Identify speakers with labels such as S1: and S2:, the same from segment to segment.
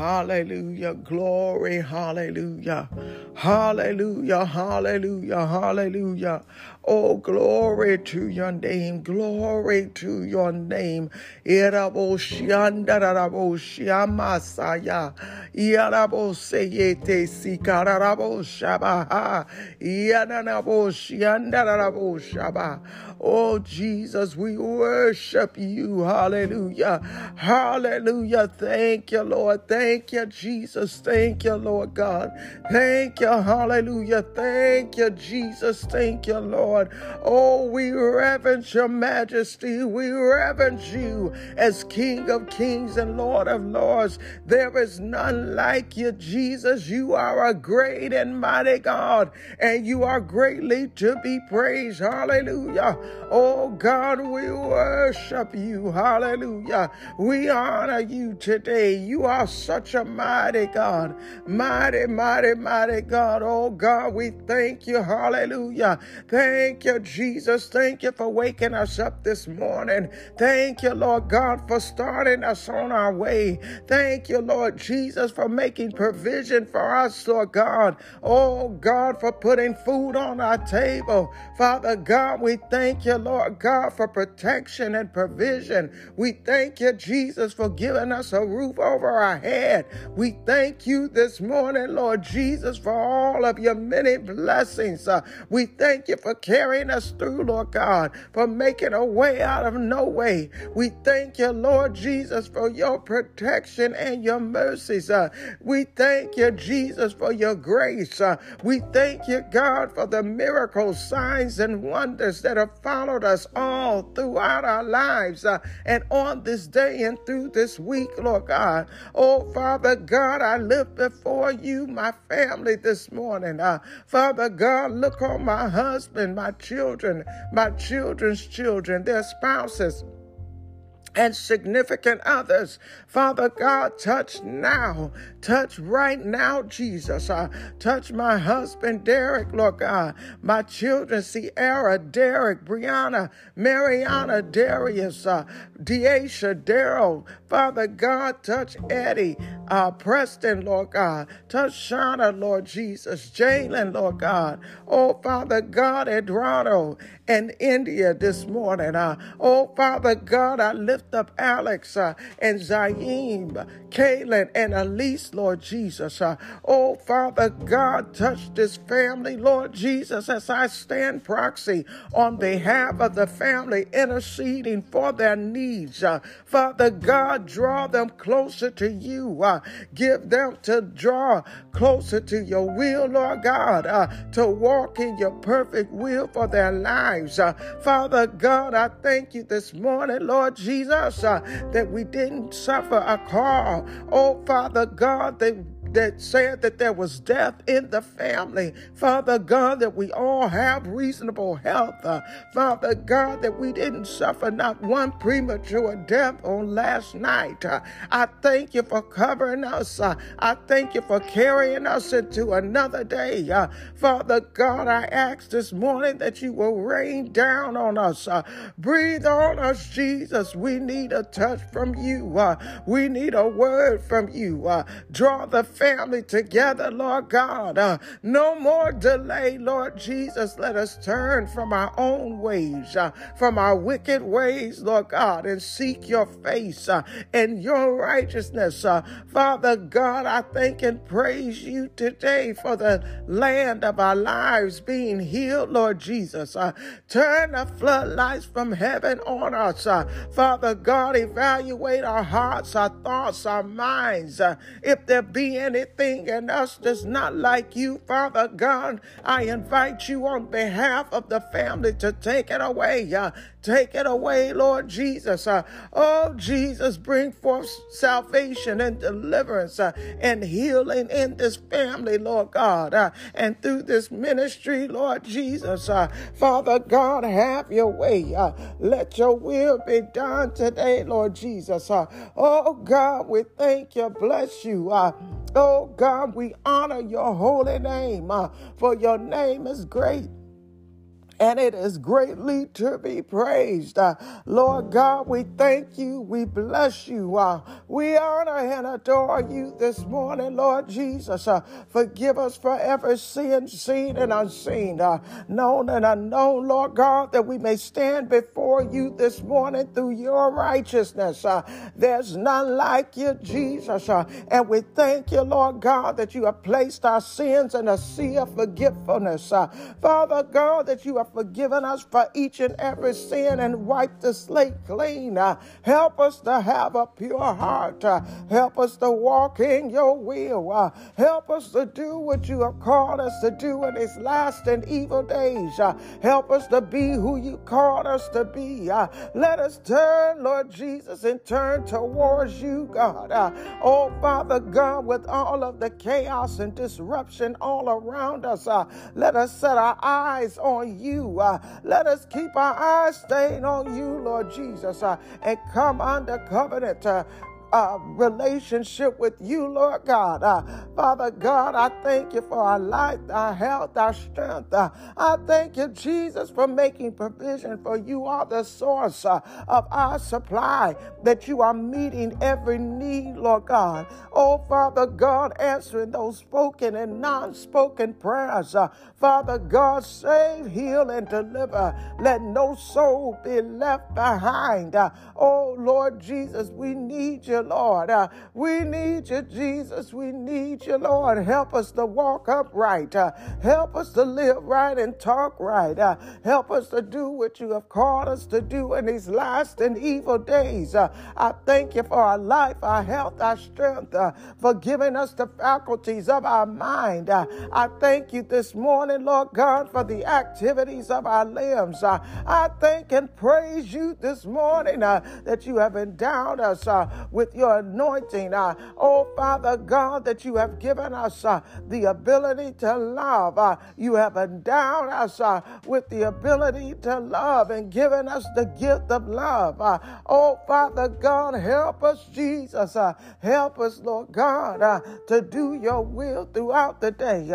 S1: Hallelujah. Glory. Hallelujah. Hallelujah. Hallelujah. Hallelujah. Oh, glory to your name. Glory to your name. Oh, Jesus, we worship you. Hallelujah. Hallelujah. Thank you, Lord. Thank you, Jesus. Thank you, Lord God. Thank you. Hallelujah. Thank you, Jesus. Thank you, Lord. Oh, we reverence your majesty. We reverence you as King of kings and Lord of lords. There is none like you, Jesus. You are a great and mighty God, and you are greatly to be praised. Hallelujah. Oh God, we worship you. Hallelujah. We honor you today. You are such a mighty God. Mighty, mighty, mighty God. Oh God, we thank you. Hallelujah. Thank you, Jesus. Thank you for waking us up this morning. Thank you, Lord God, for starting us on our way. Thank you, Lord Jesus, for making provision for us, Lord God. Oh God, for putting food on our table. Father God, we thank you, Lord God, for protection and provision. We thank you, Jesus, for giving us a roof over our head. We thank you this morning, Lord Jesus, for all of your many blessings. Uh, we thank you for carrying us through, Lord God, for making a way out of no way. We thank you, Lord Jesus, for your protection and your mercies. Uh, we thank you, Jesus, for your grace. Uh, we thank you, God, for the miracles, signs, and wonders that have followed us all throughout our lives uh, and on this day and through this week, Lord God. Oh, Father God, I lift before you my family this morning. Uh, Father God, look on my husband, my children, my children's children, their spouses and significant others. Father God, touch now. Touch right now, Jesus. Uh, touch my husband, Derek, Lord God. My children, Sierra, Derek, Brianna, Mariana, Darius, uh, Deasha, Daryl. Father God, touch Eddie, uh, Preston, Lord God. Touch Shauna, Lord Jesus. Jalen, Lord God. Oh, Father God, Eduardo and India this morning. Uh, oh, Father God, I lift lift up Alex uh, and Zaim, Kaylin, and Elise, Lord Jesus. Uh, oh, Father God, touch this family, Lord Jesus, as I stand proxy on behalf of the family, interceding for their needs. Uh, Father God, draw them closer to you. Uh, give them to draw closer to your will, Lord God, uh, to walk in your perfect will for their lives. Uh, Father God, I thank you this morning, Lord Jesus uh, that we didn't suffer a call. Oh, Father God, that that said that there was death in the family. Father God, that we all have reasonable health. Uh, Father God, that we didn't suffer not one premature death on last night. Uh, I thank you for covering us. Uh, I thank you for carrying us into another day. Father God, I ask this morning that you will rain down on us. Breathe on us, Jesus. We need a touch from you. We need a word from you. draw the family together, Lord God. Uh, no more delay, Lord Jesus. Let us turn from our own ways, uh, from our wicked ways, Lord God, and seek your face uh, and your righteousness. Uh, Father God, I thank and praise you today for the land of our lives being healed, Lord Jesus. Uh, turn the floodlights from heaven on us. Uh, Father God, evaluate our hearts, our thoughts, our minds. If there be any anything in us that's not like you, Father God, I invite you on behalf of the family to take it away. Uh, take it away, Lord Jesus. Uh, oh, Jesus, bring forth salvation and deliverance uh, and healing in this family, Lord God, uh, and through this ministry, Lord Jesus. Uh, Father God, have your way. Uh, let your will be done today, Lord Jesus. Uh, oh, God, we thank you, bless you. Oh God, we honor your holy name, uh, for your name is great and it is greatly to be praised. Uh, Lord God, we thank you. We bless you. Uh, we honor and adore you this morning, Lord Jesus. Uh, forgive us for every sin, seen and unseen, uh, known and unknown, Lord God, that we may stand before you this morning through your righteousness. Uh, there's none like you, Jesus. Uh, and we thank you, Lord God, that you have placed our sins in a sea of forgetfulness. Uh, Father God, that you have forgiven us for each and every sin and wiped the slate clean. Uh, help us to have a pure heart. Uh, help us to walk in your will. Uh, help us to do what you have called us to do in these last and evil days. Help us to be who you called us to be. Let us turn, Lord Jesus, and turn towards you, God. Oh, Father God, with all of the chaos and disruption all around us, let us set our eyes on you. Uh, let us keep our eyes staying on you, Lord Jesus, uh, and come under covenant. Uh, uh, relationship with you, Lord God. Uh, Father God, I thank you for our life, our health, our strength. Uh, I thank you, Jesus, for making provision for you are the source uh, of our supply, that you are meeting every need, Lord God. Oh, Father God, answering those spoken and non spoken prayers. Uh, Father God, save, heal, and deliver. Let no soul be left behind. Uh, oh, Lord Jesus, we need you. Lord. Uh, we need you, Jesus. We need you, Lord. Help us to walk upright. Uh, help us to live right and talk right. Uh, help us to do what you have called us to do in these last and evil days. Uh, I thank you for our life, our health, our strength, uh, for giving us the faculties of our mind. Uh, I thank you this morning, Lord God, for the activities of our limbs. I thank and praise you this morning that you have endowed us with with your anointing. Uh, oh, Father God, that you have given us uh, the ability to love. Uh, you have endowed us uh, with the ability to love and given us the gift of love. Uh, oh, Father God, help us, Jesus. Uh, help us, Lord God, to do your will throughout the day.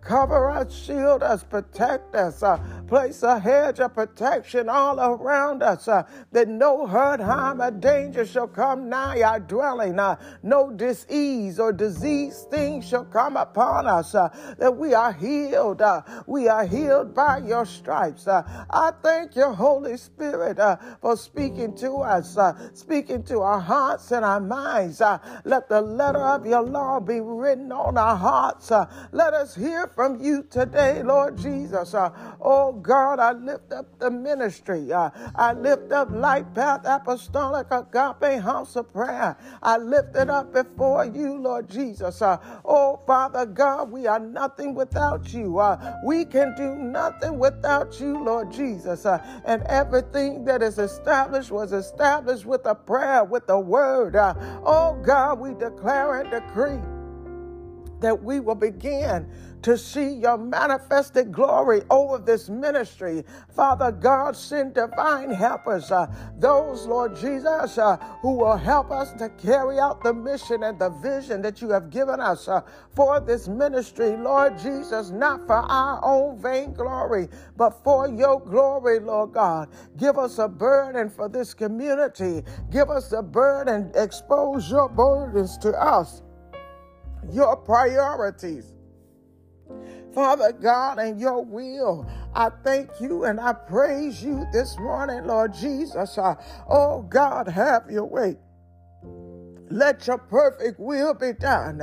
S1: cover us, shield us, protect us, place a hedge of protection all around us that no hurt, harm, or danger shall come nigh our dwelling. Uh, no disease or disease thing shall come upon us. Uh, that we are healed. Uh, we are healed by your stripes. Uh, I thank you, Holy Spirit, uh, for speaking to us, uh, speaking to our hearts and our minds. let the letter of your law be written on our hearts. let us hear from you today, Lord Jesus. oh God, I lift up the ministry. I lift up Light Path Apostolic Agape House of Prayer. I lift it up before you, Lord Jesus. Uh, oh, Father God, we are nothing without you. Uh, we can do nothing without you, Lord Jesus. Uh, and everything that is established was established with a prayer, with a word. Oh, God, we declare and decree that we will begin to see your manifested glory over this ministry. Father God, send divine helpers, uh, those, Lord Jesus, uh, who will help us to carry out the mission and the vision that you have given us uh, for this ministry, Lord Jesus, not for our own vainglory, but for your glory, Lord God. Give us a burden for this community. Give us a burden, expose your burdens to us your priorities. Father God, and your will. I thank you and I praise you this morning, Lord Jesus. Oh God, have your way. Let your perfect will be done.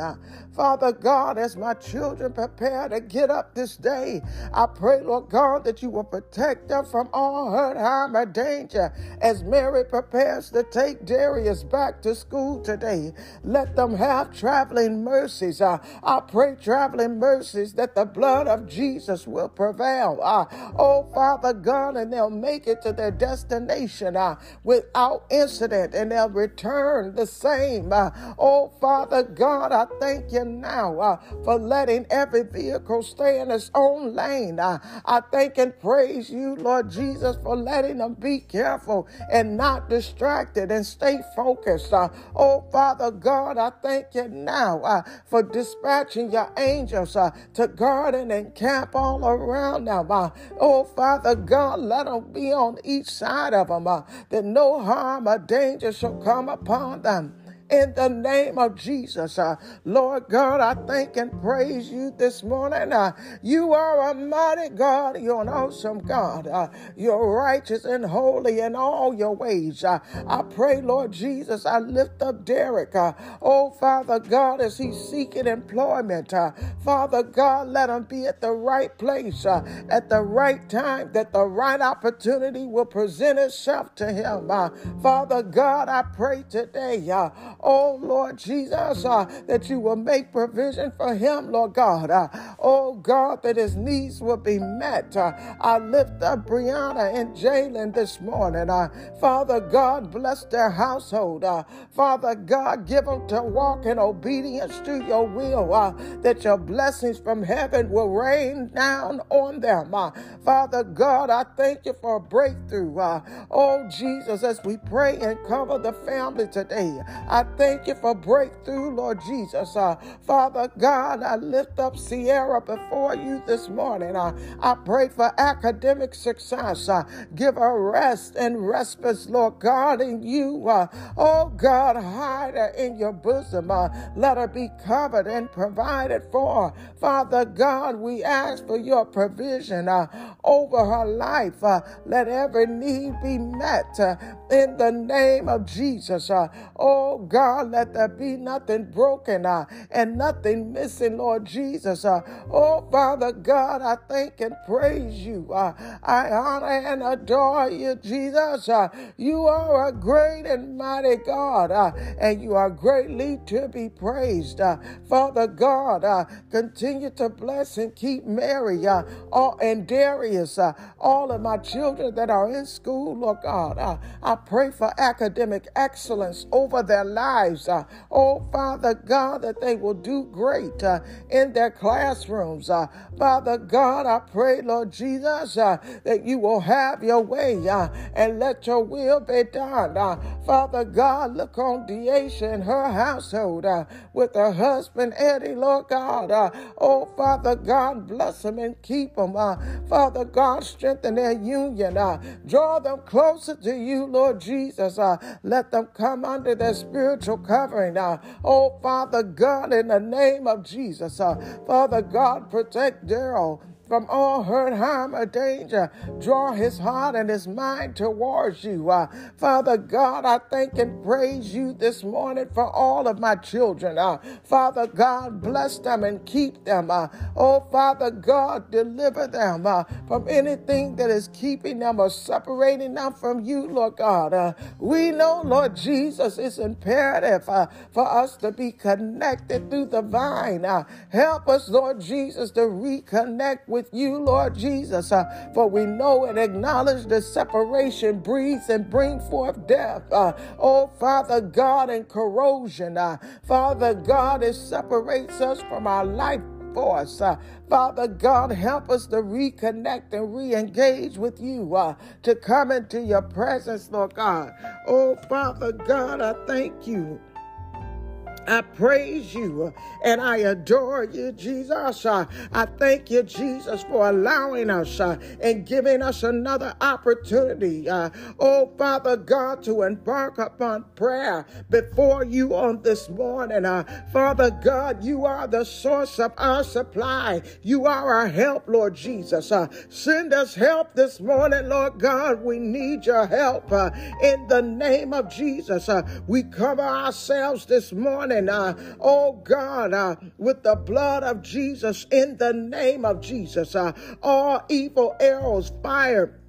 S1: Father God, as my children prepare to get up this day, I pray, Lord God, that you will protect them from all hurt, harm, or danger. As Mary prepares to take Darius back to school today, let them have traveling mercies. Uh, I pray traveling mercies that the blood of Jesus will prevail. Uh, oh, Father God, and they'll make it to their destination uh, without incident, and they'll return the same. Uh, oh, Father God, I thank you now uh, for letting every vehicle stay in its own lane. Uh, I thank and praise you, Lord Jesus, for letting them be careful and not distracted and stay focused. Uh, oh, Father God, I thank you now uh, for dispatching your angels uh, to guard and encamp all around them. Uh, oh, Father God, let them be on each side of them, uh, that no harm or danger shall come upon them in the name of Jesus. Uh, Lord God, I thank and praise you this morning. Uh, you are a mighty God. You're an awesome God. Uh, you're righteous and holy in all your ways. Uh, I pray, Lord Jesus, I lift up Derek. Uh, oh, Father God, as he's seeking employment. Uh, Father God, let him be at the right place at the right time, that the right opportunity will present itself to him. Father God, I pray today Oh, Lord Jesus, uh, that you will make provision for him, Lord God. Uh, oh, God, that his needs will be met. Uh, I lift up Brianna and Jalen this morning. Uh, Father God, bless their household. Uh, Father God, give them to walk in obedience to your will, uh, that your blessings from heaven will rain down on them. Uh, Father God, I thank you for a breakthrough. Uh, oh, Jesus, as we pray and cover the family today, I thank you for breakthrough, Lord Jesus. Uh, Father God, I lift up Sierra before you this morning. Uh, I pray for academic success. Uh, give her rest and respite, Lord God, in you. Uh, oh God, hide her in your bosom. Uh, let her be covered and provided for. Father God, we ask for your provision uh, over her life. Uh, let every need be met uh, in the name of Jesus. Uh, oh God. God, let there be nothing broken uh, and nothing missing, Lord Jesus. Uh, oh, Father God, I thank and praise you. Uh, I honor and adore you, Jesus. Uh, you are a great and mighty God, uh, and you are greatly to be praised. Uh, Father God, continue to bless and keep Mary all, and Darius, all of my children that are in school, Lord God. I pray for academic excellence over their lives lives. Uh, oh, Father God, that they will do great uh, in their classrooms. Uh, Father God, I pray, Lord Jesus, uh, that you will have your way uh, and let your will be done. Uh, Father God, look on Deasia and her household with her husband Eddie, Lord God. oh, Father God, bless them and keep them. Father God, strengthen their union. draw them closer to you, Lord Jesus. let them come under their spiritual spiritual covering. Uh, oh, Father God, in the name of Jesus, uh, Father God, protect Daryl from all hurt, harm, or danger. Draw his heart and his mind towards you. Uh, Father God, I thank and praise you this morning for all of my children. Uh, Father God, bless them and keep them. Uh, oh, Father God, deliver them uh, from anything that is keeping them or separating them from you, Lord God. Uh, we know, Lord Jesus, it's imperative uh, for us to be connected through the vine. help us, Lord Jesus, to reconnect with with you, Lord Jesus. Uh, for we know and acknowledge the separation breeds and bring forth death. Uh, oh, Father God, and corrosion. Uh, Father God, it separates us from our life force. Uh, Father God, help us to reconnect and re engage with you, uh, to come into your presence, Lord God. Oh, Father God, I thank you. I praise you and I adore you, Jesus. Uh, I thank you, Jesus, for allowing us uh, and giving us another opportunity, uh, oh Father God, to embark upon prayer before you on this morning. Father God, you are the source of our supply. You are our help, Lord Jesus. Send us help this morning, Lord God. We need your help in the name of Jesus. We cover ourselves this morning uh, oh God, uh, with the blood of Jesus in the name of Jesus. Uh, all evil arrows fired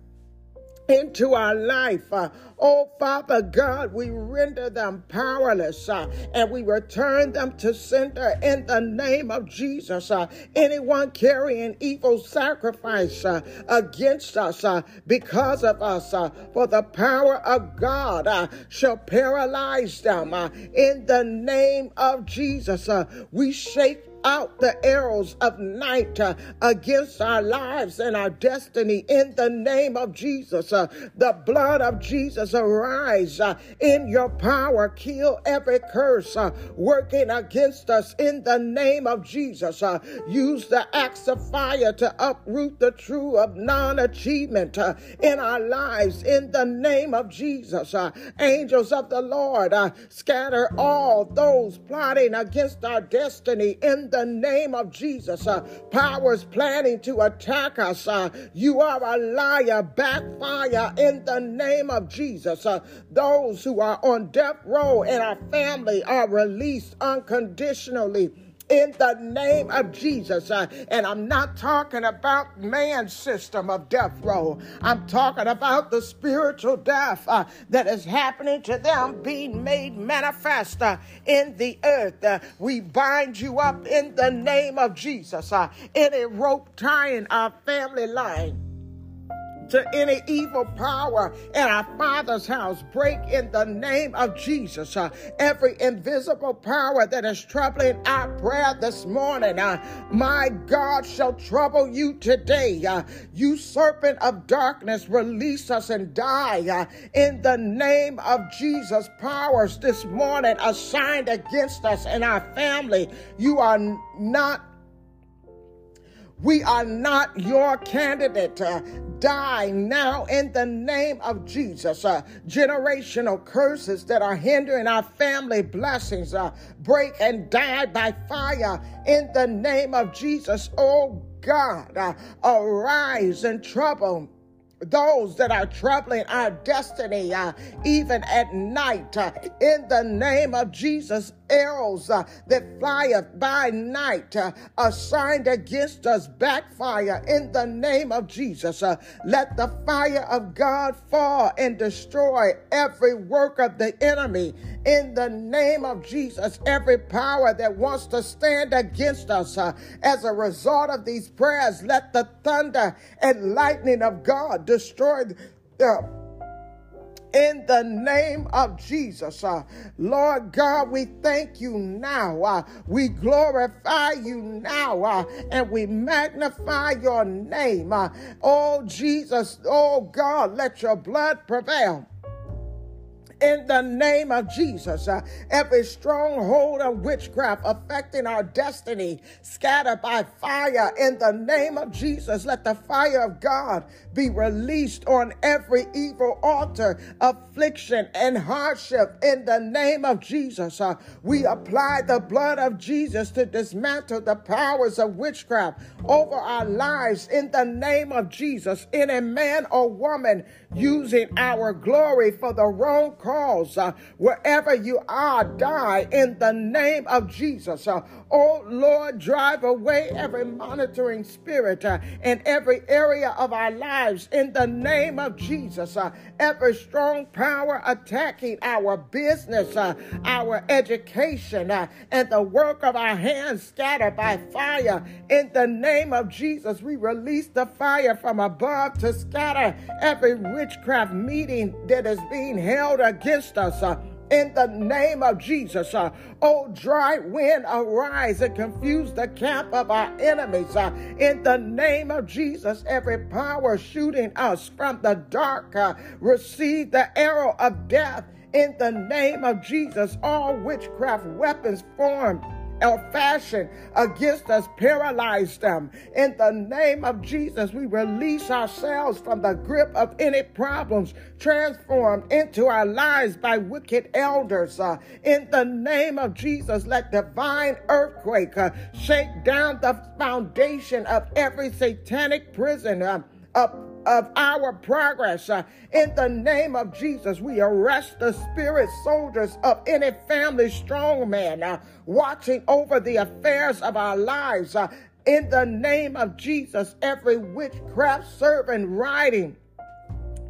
S1: into our life. Uh, oh, Father God, we render them powerless uh, and we return them to sender in the name of Jesus. Uh, anyone carrying evil sacrifice uh, against us uh, because of us, for the power of God shall paralyze them in the name of Jesus. we shake out the arrows of night uh, against our lives and our destiny in the name of Jesus. Uh, the blood of Jesus arise uh, in your power. Kill every curse uh, working against us in the name of Jesus. Uh, use the axe of fire to uproot the true of non achievement uh, in our lives in the name of Jesus. angels of the Lord scatter all those plotting against our destiny in the name of Jesus. Uh, powers planning to attack us. Uh, you are a liar. Backfire in the name of Jesus. Uh, those who are on death row and our family are released unconditionally in the name of Jesus. Uh, and I'm not talking about man's system of death row. I'm talking about the spiritual death uh, that is happening to them being made manifest uh, in the earth. Uh, we bind you up in the name of Jesus. Uh, any rope tying our family line to any evil power in our Father's house. Break in the name of Jesus uh, every invisible power that is troubling our prayer this morning. Uh, my God shall trouble you today. Uh, you serpent of darkness, release us and die uh, in the name of Jesus. Powers this morning assigned against us and our family. You are not we are not your candidate. Uh, die now in the name of Jesus. Uh, generational curses that are hindering our family blessings uh, break and die by fire in the name of Jesus. Oh God, uh, arise and trouble those that are troubling our destiny, uh, even at night, uh, in the name of Jesus, arrows uh, that flyeth by night, uh, assigned against us, backfire in the name of Jesus. Uh, let the fire of God fall and destroy every work of the enemy in the name of Jesus. Every power that wants to stand against us uh, as a result of these prayers, let the thunder and lightning of God destroy the in the name of Jesus. Uh, Lord God, we thank you now. Uh, we glorify you now uh, and we magnify your name. Uh, oh, Jesus, oh God, let your blood prevail in the name of Jesus. Uh, every stronghold of witchcraft affecting our destiny, scattered by fire in the name of Jesus. Let the fire of God be released on every evil altar, affliction, and hardship in the name of Jesus. Uh, we apply the blood of Jesus to dismantle the powers of witchcraft over our lives in the name of Jesus. Any man or woman using our glory for the wrong cause. Uh, wherever you are, die in the name of Jesus. Uh, oh Lord, drive away every monitoring spirit uh, in every area of our lives in the name of Jesus. Uh, every strong power attacking our business, uh, our education, uh, and the work of our hands scattered by fire in the name of Jesus. We release the fire from above to scatter every witchcraft meeting that is being held against us. Uh, in the name of Jesus. Uh, oh, dry wind, arise and confuse the camp of our enemies. Uh, in the name of Jesus, every power shooting us from the dark, uh, receive the arrow of death. In the name of Jesus, all witchcraft weapons formed or fashion against us, paralyze them. In the name of Jesus, we release ourselves from the grip of any problems transformed into our lives by wicked elders. Uh, in the name of Jesus, let divine earthquake uh, shake down the foundation of every satanic prison. Uh, of of our progress. Uh, in the name of Jesus, we arrest the spirit soldiers of any family strongman uh, watching over the affairs of our lives. Uh, in the name of Jesus, every witchcraft servant riding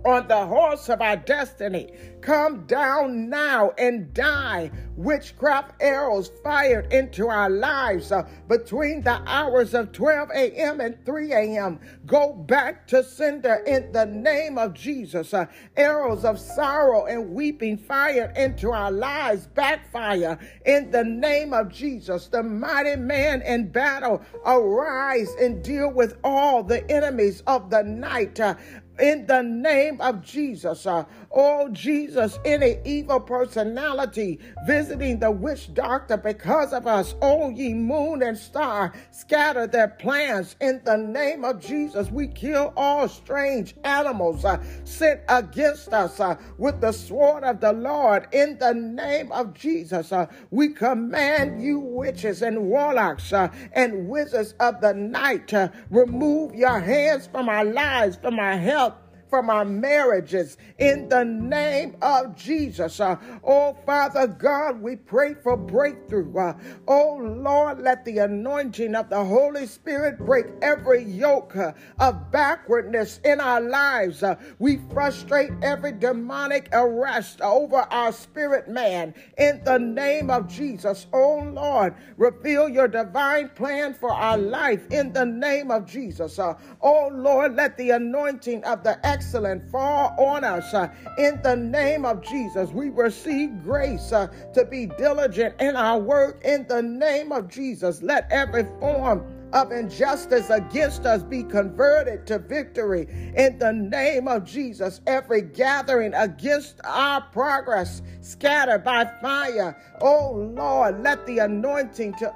S1: on the horse of our destiny. Come down now and die. Witchcraft arrows fired into our lives uh, between the hours of 12 a.m. and 3 a.m. Go back to sender in the name of Jesus. Uh, arrows of sorrow and weeping fired into our lives backfire in the name of Jesus. The mighty man in battle arise and deal with all the enemies of the night. Uh, in the name of Jesus. Uh, oh, Jesus, any evil personality visiting the witch doctor because of us, oh, ye moon and star, scatter their plans in the name of Jesus. We kill all strange animals uh, sent against us uh, with the sword of the Lord in the name of Jesus. Uh, we command you, witches and warlocks uh, and wizards of the night, to remove your hands from our lives, from our health from our marriages in the name of Jesus. Uh, oh, Father God, we pray for breakthrough. Uh, oh, Lord, let the anointing of the Holy Spirit break every yoke uh, of backwardness in our lives. Uh, we frustrate every demonic arrest over our spirit man in the name of Jesus. Oh, Lord, reveal your divine plan for our life in the name of Jesus. Uh, oh, Lord, let the anointing of the excellent fall on us. Uh, in the name of Jesus, we receive grace uh, to be diligent in our work. In the name of Jesus, let every form of injustice against us be converted to victory in the name of Jesus. Every gathering against our progress scattered by fire. Oh Lord, let the anointing to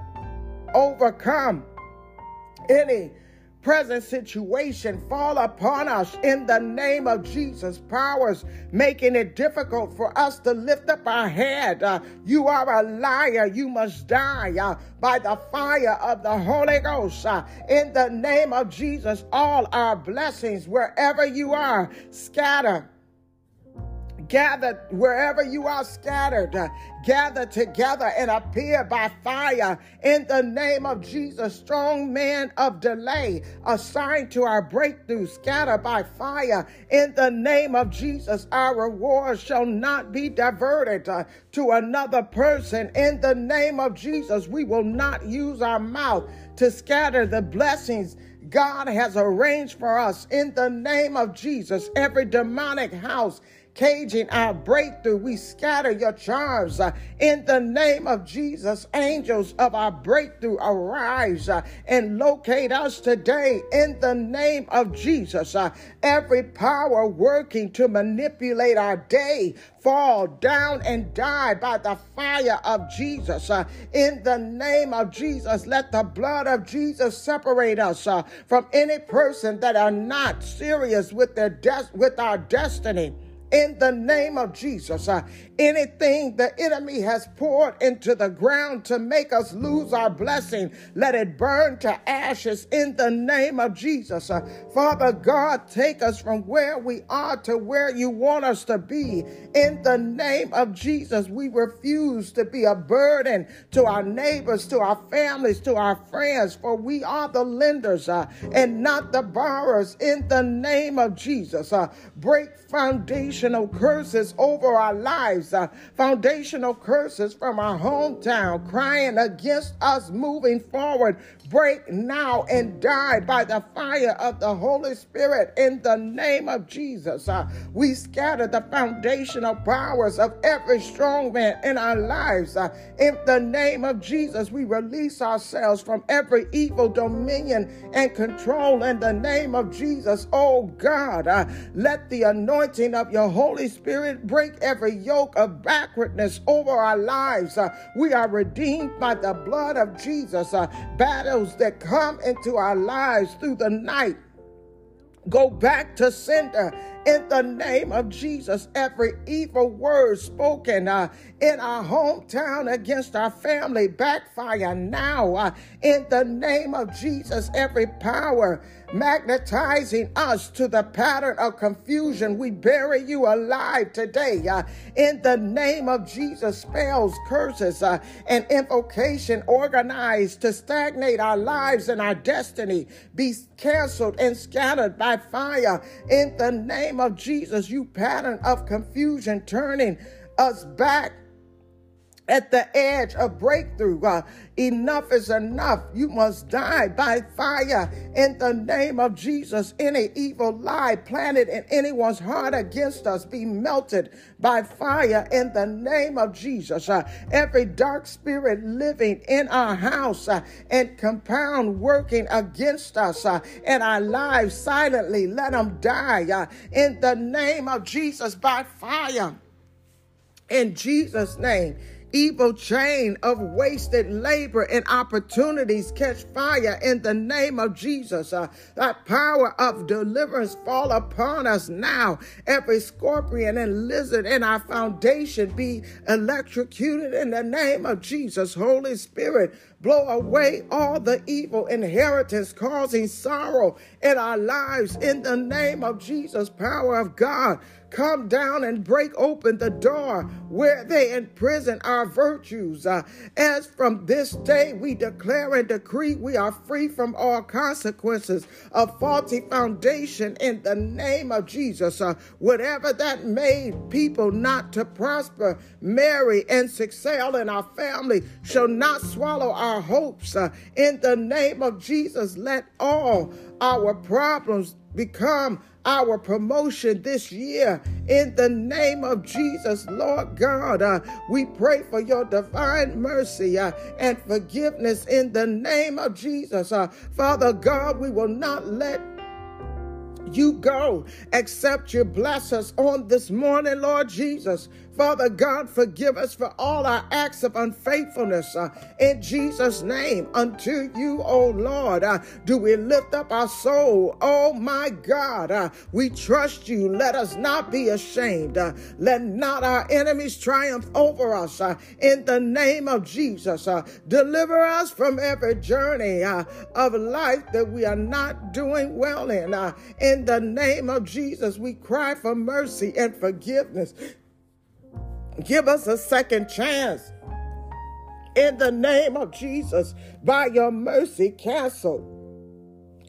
S1: overcome any present situation fall upon us in the name of Jesus. Powers making it difficult for us to lift up our head. Uh, you are a liar. You must die uh, by the fire of the Holy Ghost. Uh, in the name of Jesus, all our blessings, wherever you are, scatter gather wherever you are scattered, gather together and appear by fire in the name of Jesus. Strong man of delay, assigned to our breakthrough, scatter by fire in the name of Jesus. Our reward shall not be diverted uh, to another person in the name of Jesus. We will not use our mouth to scatter the blessings God has arranged for us in the name of Jesus. Every demonic house caging our breakthrough. We scatter your charms uh, in the name of Jesus. Angels of our breakthrough, arise uh, and locate us today in the name of Jesus. Uh, every power working to manipulate our day, fall down and die by the fire of Jesus. Uh, in the name of Jesus, let the blood of Jesus separate us uh, from any person that are not serious with their des- with our destiny in the name of Jesus. Uh, anything the enemy has poured into the ground to make us lose our blessing, let it burn to ashes in the name of Jesus. Uh, Father God, take us from where we are to where you want us to be. In the name of Jesus, we refuse to be a burden to our neighbors, to our families, to our friends, for we are the lenders uh, and not the borrowers. In the name of Jesus, uh, break foundational curses over our lives, uh, foundational curses from our hometown, crying against us moving forward. Break now and die by the fire of the Holy Spirit in the name of Jesus. Uh, we scatter the foundational powers of every strong man in our lives. Uh, in the name of Jesus, we release ourselves from every evil dominion and control in the name of Jesus. Oh God, uh, let the anointing of your Holy Spirit break every yoke of backwardness over our lives. Uh, we are redeemed by the blood of Jesus. Uh, battles that come into our lives through the night go back to sender in the name of Jesus. Every evil word spoken uh, in our hometown against our family backfire now uh, in the name of Jesus. Every power magnetizing us to the pattern of confusion, we bury you alive today uh, in the name of Jesus. Spells, curses, uh, and invocation organized to stagnate our lives and our destiny be canceled and scattered by fire in the name name of Jesus, you pattern of confusion, turning us back at the edge of breakthrough. Uh, enough is enough. You must die by fire in the name of Jesus. Any evil lie planted in anyone's heart against us be melted by fire in the name of Jesus. Uh, every dark spirit living in our house uh, and compound working against us uh, and our lives silently, let them die uh, in the name of Jesus by fire. In Jesus' name evil chain of wasted labor and opportunities catch fire in the name of Jesus. Uh, that power of deliverance fall upon us now. Every scorpion and lizard in our foundation be electrocuted in the name of Jesus. Holy Spirit, blow away all the evil inheritance causing sorrow in our lives in the name of Jesus. Power of God come down and break open the door where they imprison our virtues. Uh, as from this day we declare and decree we are free from all consequences of faulty foundation in the name of Jesus. Uh, whatever that made people not to prosper, marry, and succeed in our family shall not swallow our hopes. Uh, in the name of Jesus, let all our problems become our promotion this year in the name of Jesus, Lord God. Uh, we pray for your divine mercy uh, and forgiveness in the name of Jesus. Uh, Father God, we will not let you go except you bless us on this morning, Lord Jesus. Father God, forgive us for all our acts of unfaithfulness uh, in Jesus' name. Unto you, O Lord, uh, do we lift up our soul. Oh my God, uh, we trust you. Let us not be ashamed. Uh, let not our enemies triumph over us. Uh, in the name of Jesus, uh, deliver us from every journey of life that we are not doing well in. in the name of Jesus, we cry for mercy and forgiveness. Give us a second chance. In the name of Jesus, by your mercy, cancel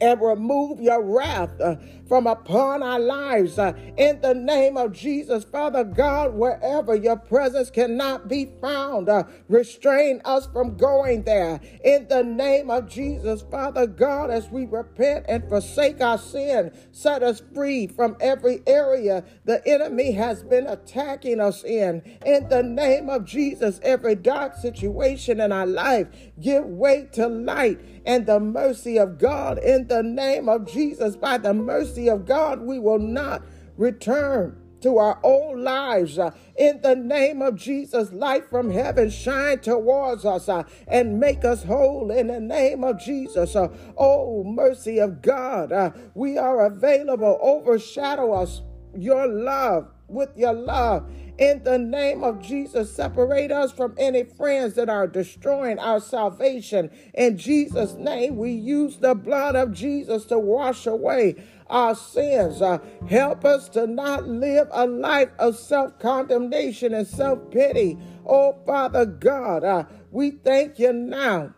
S1: and remove your wrath uh, from upon our lives. Uh, in the name of Jesus, Father God, wherever your presence cannot be found, uh, restrain us from going there. In the name of Jesus, Father God, as we repent and forsake our sin, set us free from every area the enemy has been attacking us in. In the name of Jesus, every dark situation in our life, give way to light and the mercy of God. In the name of Jesus, by the mercy mercy of God, we will not return to our old lives. Uh, in the name of Jesus, light from heaven shine towards us uh, and make us whole in the name of Jesus. Uh, oh, mercy of God, uh, we are available. Overshadow us, your love, with your love. In the name of Jesus, separate us from any friends that are destroying our salvation. In Jesus' name, we use the blood of Jesus to wash away our sins. Uh, help us to not live a life of self condemnation and self pity. Oh, Father God, uh, we thank you now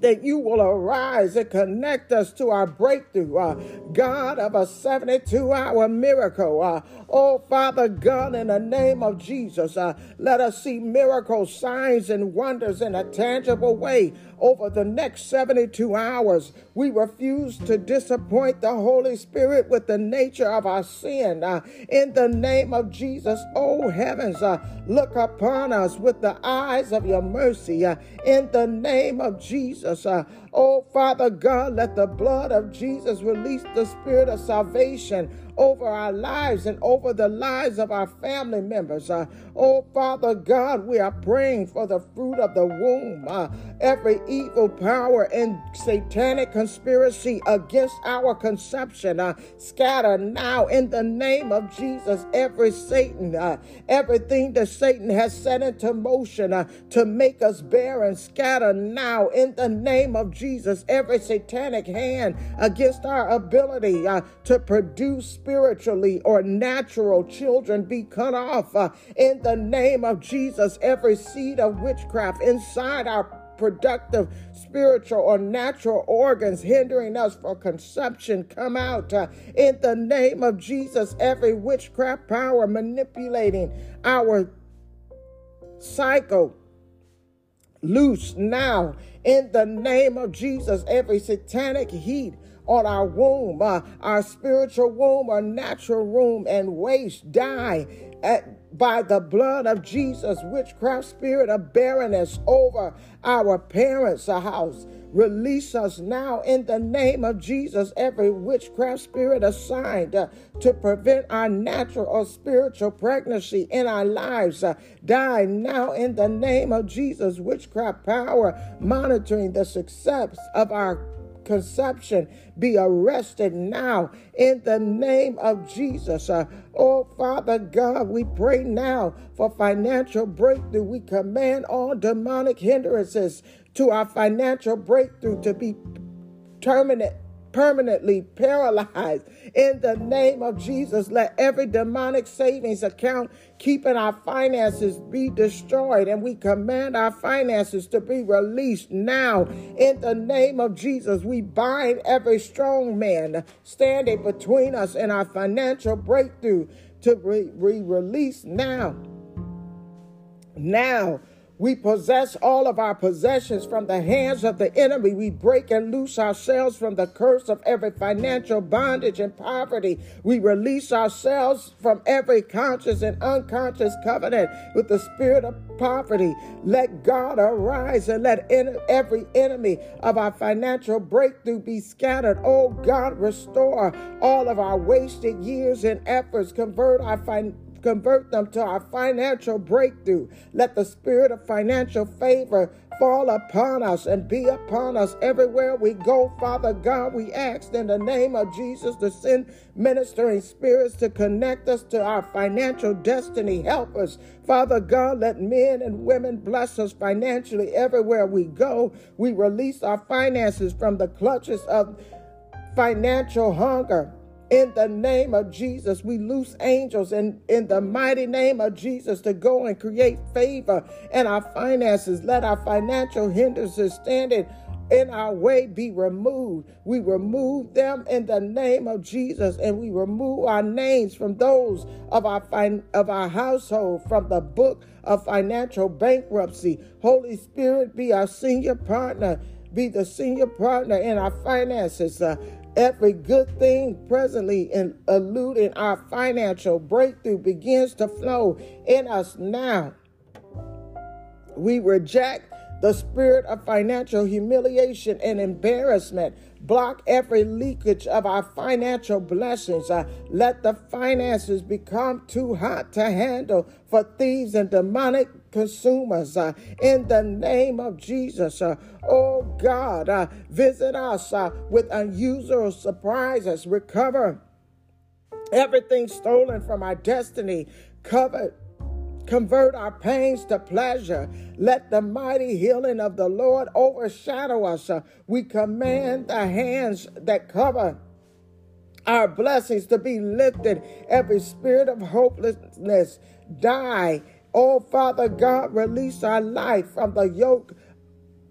S1: that you will arise and connect us to our breakthrough. Uh, God of a 72 hour miracle. Uh, oh, Father God, in the name of Jesus, uh, let us see miracles, signs, and wonders in a tangible way over the next 72 hours. We refuse to disappoint the Holy Spirit with the nature of our sin. Uh, in the name of Jesus, oh heavens, uh, look upon us with the eyes of your mercy. Uh, in the name of Jesus, uh, oh Father God, let the blood of Jesus release the spirit of salvation over our lives and over the lives of our family members. Uh, oh, Father God, we are praying for the fruit of the womb. Uh, every evil power and satanic conspiracy against our conception, uh, scatter now in the name of Jesus. Every Satan, uh, everything that Satan has set into motion uh, to make us barren, scatter now in the name of Jesus. Every satanic hand against our ability uh, to produce spiritually or natural children be cut off uh, in the name of Jesus. Every seed of witchcraft inside our productive spiritual or natural organs hindering us for conception come out uh, in the name of Jesus. Every witchcraft power manipulating our cycle loose now in the name of Jesus. Every satanic heat on our womb, uh, our spiritual womb, our natural womb, and waste die at, by the blood of Jesus. Witchcraft spirit of barrenness over our parents' house. Release us now in the name of Jesus. Every witchcraft spirit assigned uh, to prevent our natural or spiritual pregnancy in our lives uh, die now in the name of Jesus. Witchcraft power monitoring the success of our conception be arrested now in the name of Jesus. Uh, oh, Father God, we pray now for financial breakthrough. We command all demonic hindrances to our financial breakthrough to be terminate permanently paralyzed in the name of Jesus. Let every demonic savings account keeping our finances be destroyed, and we command our finances to be released now in the name of Jesus. We bind every strong man standing between us and our financial breakthrough to be released now. Now we possess all of our possessions from the hands of the enemy. We break and loose ourselves from the curse of every financial bondage and poverty. We release ourselves from every conscious and unconscious covenant with the spirit of poverty. Let God arise and let every enemy of our financial breakthrough be scattered. Oh God, restore all of our wasted years and efforts. Convert our financial convert them to our financial breakthrough. Let the spirit of financial favor fall upon us and be upon us everywhere we go. Father God, we ask in the name of Jesus to send ministering spirits to connect us to our financial destiny. Help us. Father God, let men and women bless us financially everywhere we go. We release our finances from the clutches of financial hunger. In the name of Jesus, we loose angels and in the mighty name of Jesus to go and create favor in our finances. Let our financial hindrances standing in our way be removed. We remove them in the name of Jesus, and we remove our names from those of our fin- of our household from the book of financial bankruptcy. Holy Spirit, be our senior partner. Be the senior partner in our finances. Uh, Every good thing presently in eluding our financial breakthrough begins to flow in us now. We reject the spirit of financial humiliation and embarrassment. Block every leakage of our financial blessings. Uh, let the finances become too hot to handle for thieves and demonic consumers uh, in the name of Jesus. Uh, oh God, uh, visit us uh, with unusual surprises. Recover everything stolen from our destiny. Covered. Convert our pains to pleasure. Let the mighty healing of the Lord overshadow us. Uh, we command the hands that cover our blessings to be lifted. Every spirit of hopelessness die Oh, Father God, release our life from the yoke,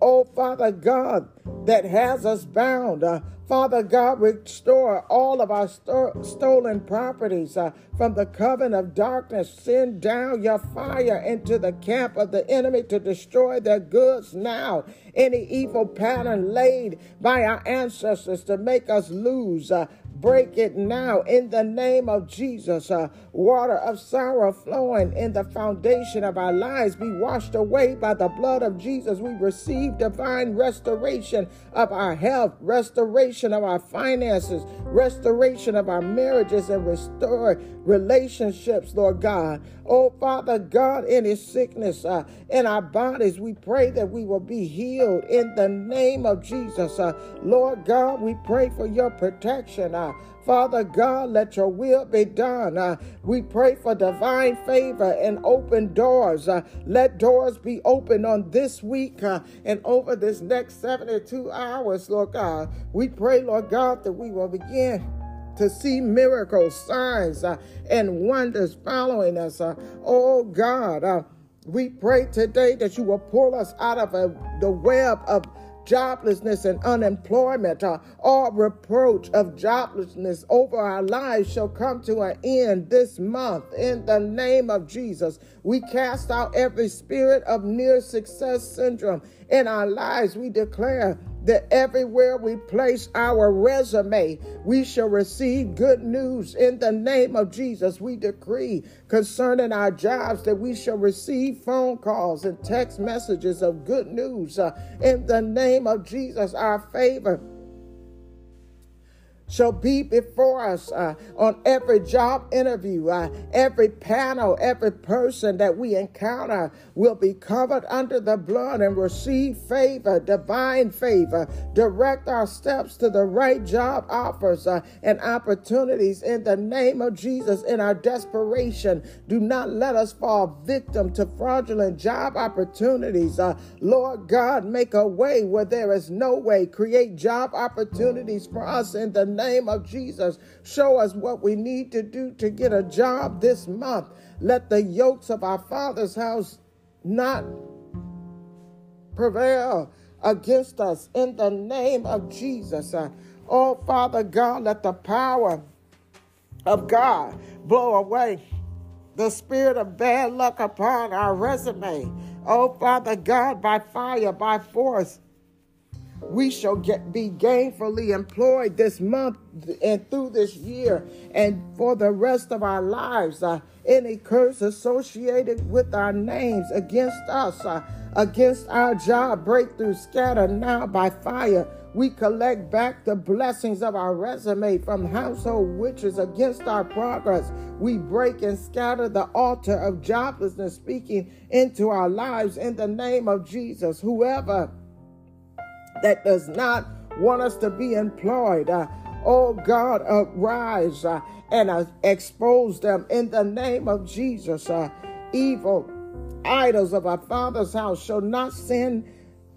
S1: oh, Father God, that has us bound. Uh, Father God, restore all of our sto- stolen properties uh, from the coven of darkness. Send down your fire into the camp of the enemy to destroy their goods now. Any evil pattern laid by our ancestors to make us lose. Uh, Break it now in the name of Jesus. Uh, water of sorrow flowing in the foundation of our lives be washed away by the blood of Jesus. We receive divine restoration of our health, restoration of our finances, restoration of our marriages, and restore relationships, Lord God. Oh, Father God, any sickness uh, in our bodies, we pray that we will be healed in the name of Jesus. Uh, Lord God, we pray for your protection. Uh, Father God, let your will be done. Uh, we pray for divine favor and open doors. Uh, let doors be open on this week uh, and over this next 72 hours, Lord God. We pray, Lord God, that we will begin to see miracles, signs, uh, and wonders following us. Uh, oh God, uh, We pray today that you will pull us out of a, the web of joblessness and unemployment. Uh, all reproach of joblessness over our lives shall come to an end this month. In the name of Jesus, we cast out every spirit of near success syndrome in our lives. We declare that everywhere we place our resume, we shall receive good news in the name of Jesus. We decree concerning our jobs that we shall receive phone calls and text messages of good news uh, in the name of Jesus. Our favor shall be before us uh, on every job interview, uh, every panel, every person that we encounter will be covered under the blood and receive favor, divine favor. Direct our steps to the right job offers uh, and opportunities in the name of Jesus in our desperation. Do not let us fall victim to fraudulent job opportunities. Uh, Lord God, make a way where there is no way. Create job opportunities for us in the name of Jesus. Show us what we need to do to get a job this month. Let the yokes of our Father's house not prevail against us in the name of Jesus. Oh, Father God, let the power of God blow away the spirit of bad luck upon our resume. Oh, Father God, by fire, by force, we shall get be gainfully employed this month and through this year and for the rest of our lives. Uh, any curse associated with our names against us, uh, against our job breakthrough, scatter now by fire. We collect back the blessings of our resume from household witches against our progress. We break and scatter the altar of joblessness speaking into our lives in the name of Jesus. Whoever that does not want us to be employed. Uh, oh God, arise uh, and uh, expose them in the name of Jesus. Uh, evil idols of our Father's house shall not send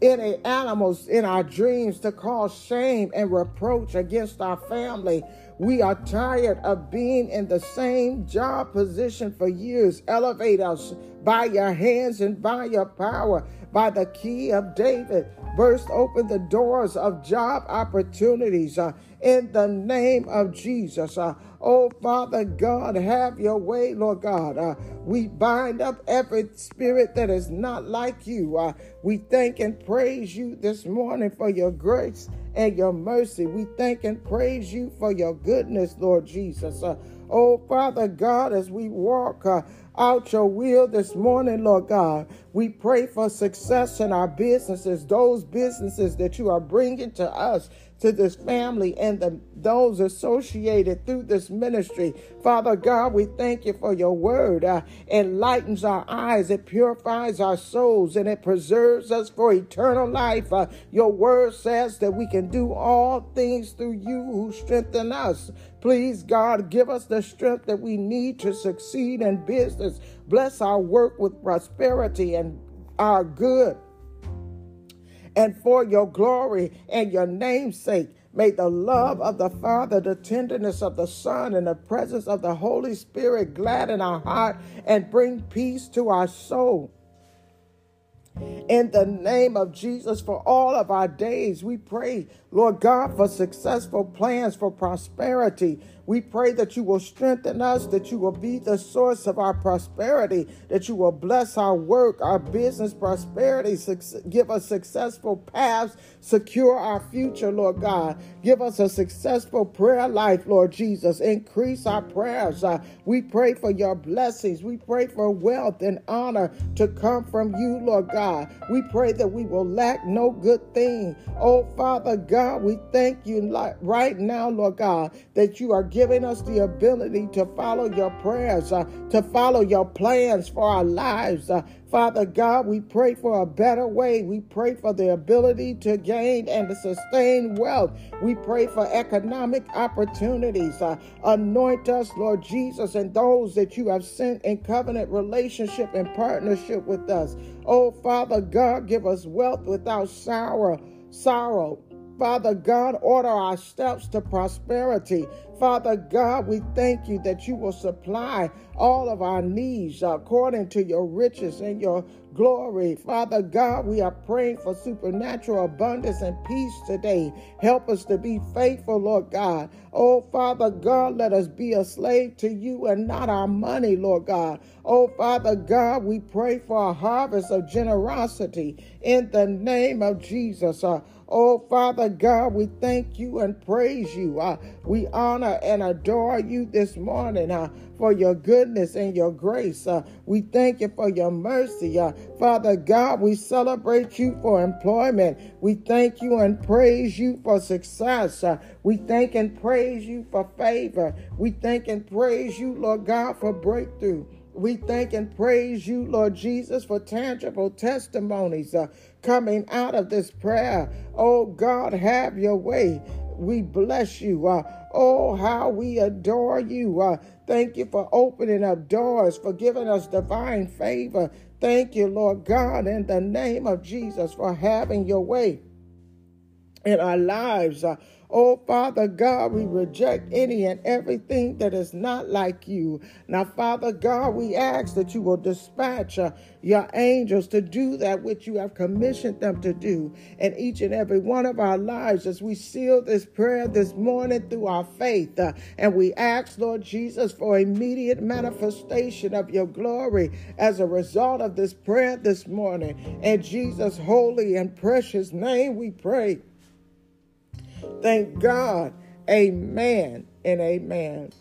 S1: any animals in our dreams to cause shame and reproach against our family. We are tired of being in the same job position for years. Elevate us by your hands and by your power, by the key of David. Burst open the doors of job opportunities uh, in the name of Jesus. Uh, oh, Father God, have your way, Lord God. Uh, we bind up every spirit that is not like you. Uh, we thank and praise you this morning for your grace and your mercy. We thank and praise you for your goodness, Lord Jesus. Uh, oh, Father God, as we walk, uh, out your will this morning, Lord God. We pray for success in our businesses, those businesses that you are bringing to us to this family and the, those associated through this ministry. Father God, we thank you for your word. Uh, enlightens our eyes, it purifies our souls, and it preserves us for eternal life. Uh, your word says that we can do all things through you who strengthen us. Please, God, give us the strength that we need to succeed in business. Bless our work with prosperity and our good and for your glory and your name's sake. May the love of the Father, the tenderness of the Son, and the presence of the Holy Spirit gladden our heart and bring peace to our soul. In the name of Jesus, for all of our days, we pray, Lord God, for successful plans for prosperity we pray that you will strengthen us, that you will be the source of our prosperity, that you will bless our work, our business prosperity, give us successful paths, secure our future, Lord God. Give us a successful prayer life, Lord Jesus. Increase our prayers. Uh, we pray for your blessings. We pray for wealth and honor to come from you, Lord God. We pray that we will lack no good thing. Oh, Father God, we thank you right now, Lord God, that you are giving us the ability to follow your prayers, uh, to follow your plans for our lives. Uh, Father God, we pray for a better way. We pray for the ability to gain and to sustain wealth. We pray for economic opportunities. Uh, anoint us, Lord Jesus, and those that you have sent in covenant relationship and partnership with us. Oh, Father God, give us wealth without sorrow. Sorrow. Father God, order our steps to prosperity. Father God, we thank you that you will supply all of our needs according to your riches and your glory. Father God, we are praying for supernatural abundance and peace today. Help us to be faithful, Lord God. Oh, Father God, let us be a slave to you and not our money, Lord God. Oh, Father God, we pray for a harvest of generosity in the name of Jesus. Uh, Oh, Father God, we thank you and praise you. Uh, we honor and adore you this morning uh, for your goodness and your grace. Uh, we thank you for your mercy. Uh, Father God, we celebrate you for employment. We thank you and praise you for success. Uh, we thank and praise you for favor. We thank and praise you, Lord God, for breakthrough. We thank and praise you, Lord Jesus, for tangible testimonies uh, coming out of this prayer. Oh God, have your way. We bless you. Uh, oh, how we adore you. Uh, thank you for opening up doors, for giving us divine favor. Thank you, Lord God, in the name of Jesus, for having your way in our lives. Oh, Father God, we reject any and everything that is not like you. Now, Father God, we ask that you will dispatch uh, your angels to do that which you have commissioned them to do in each and every one of our lives as we seal this prayer this morning through our faith. Uh, and we ask, Lord Jesus, for immediate manifestation of your glory as a result of this prayer this morning. In Jesus' holy and precious name we pray. Thank God. Amen and amen.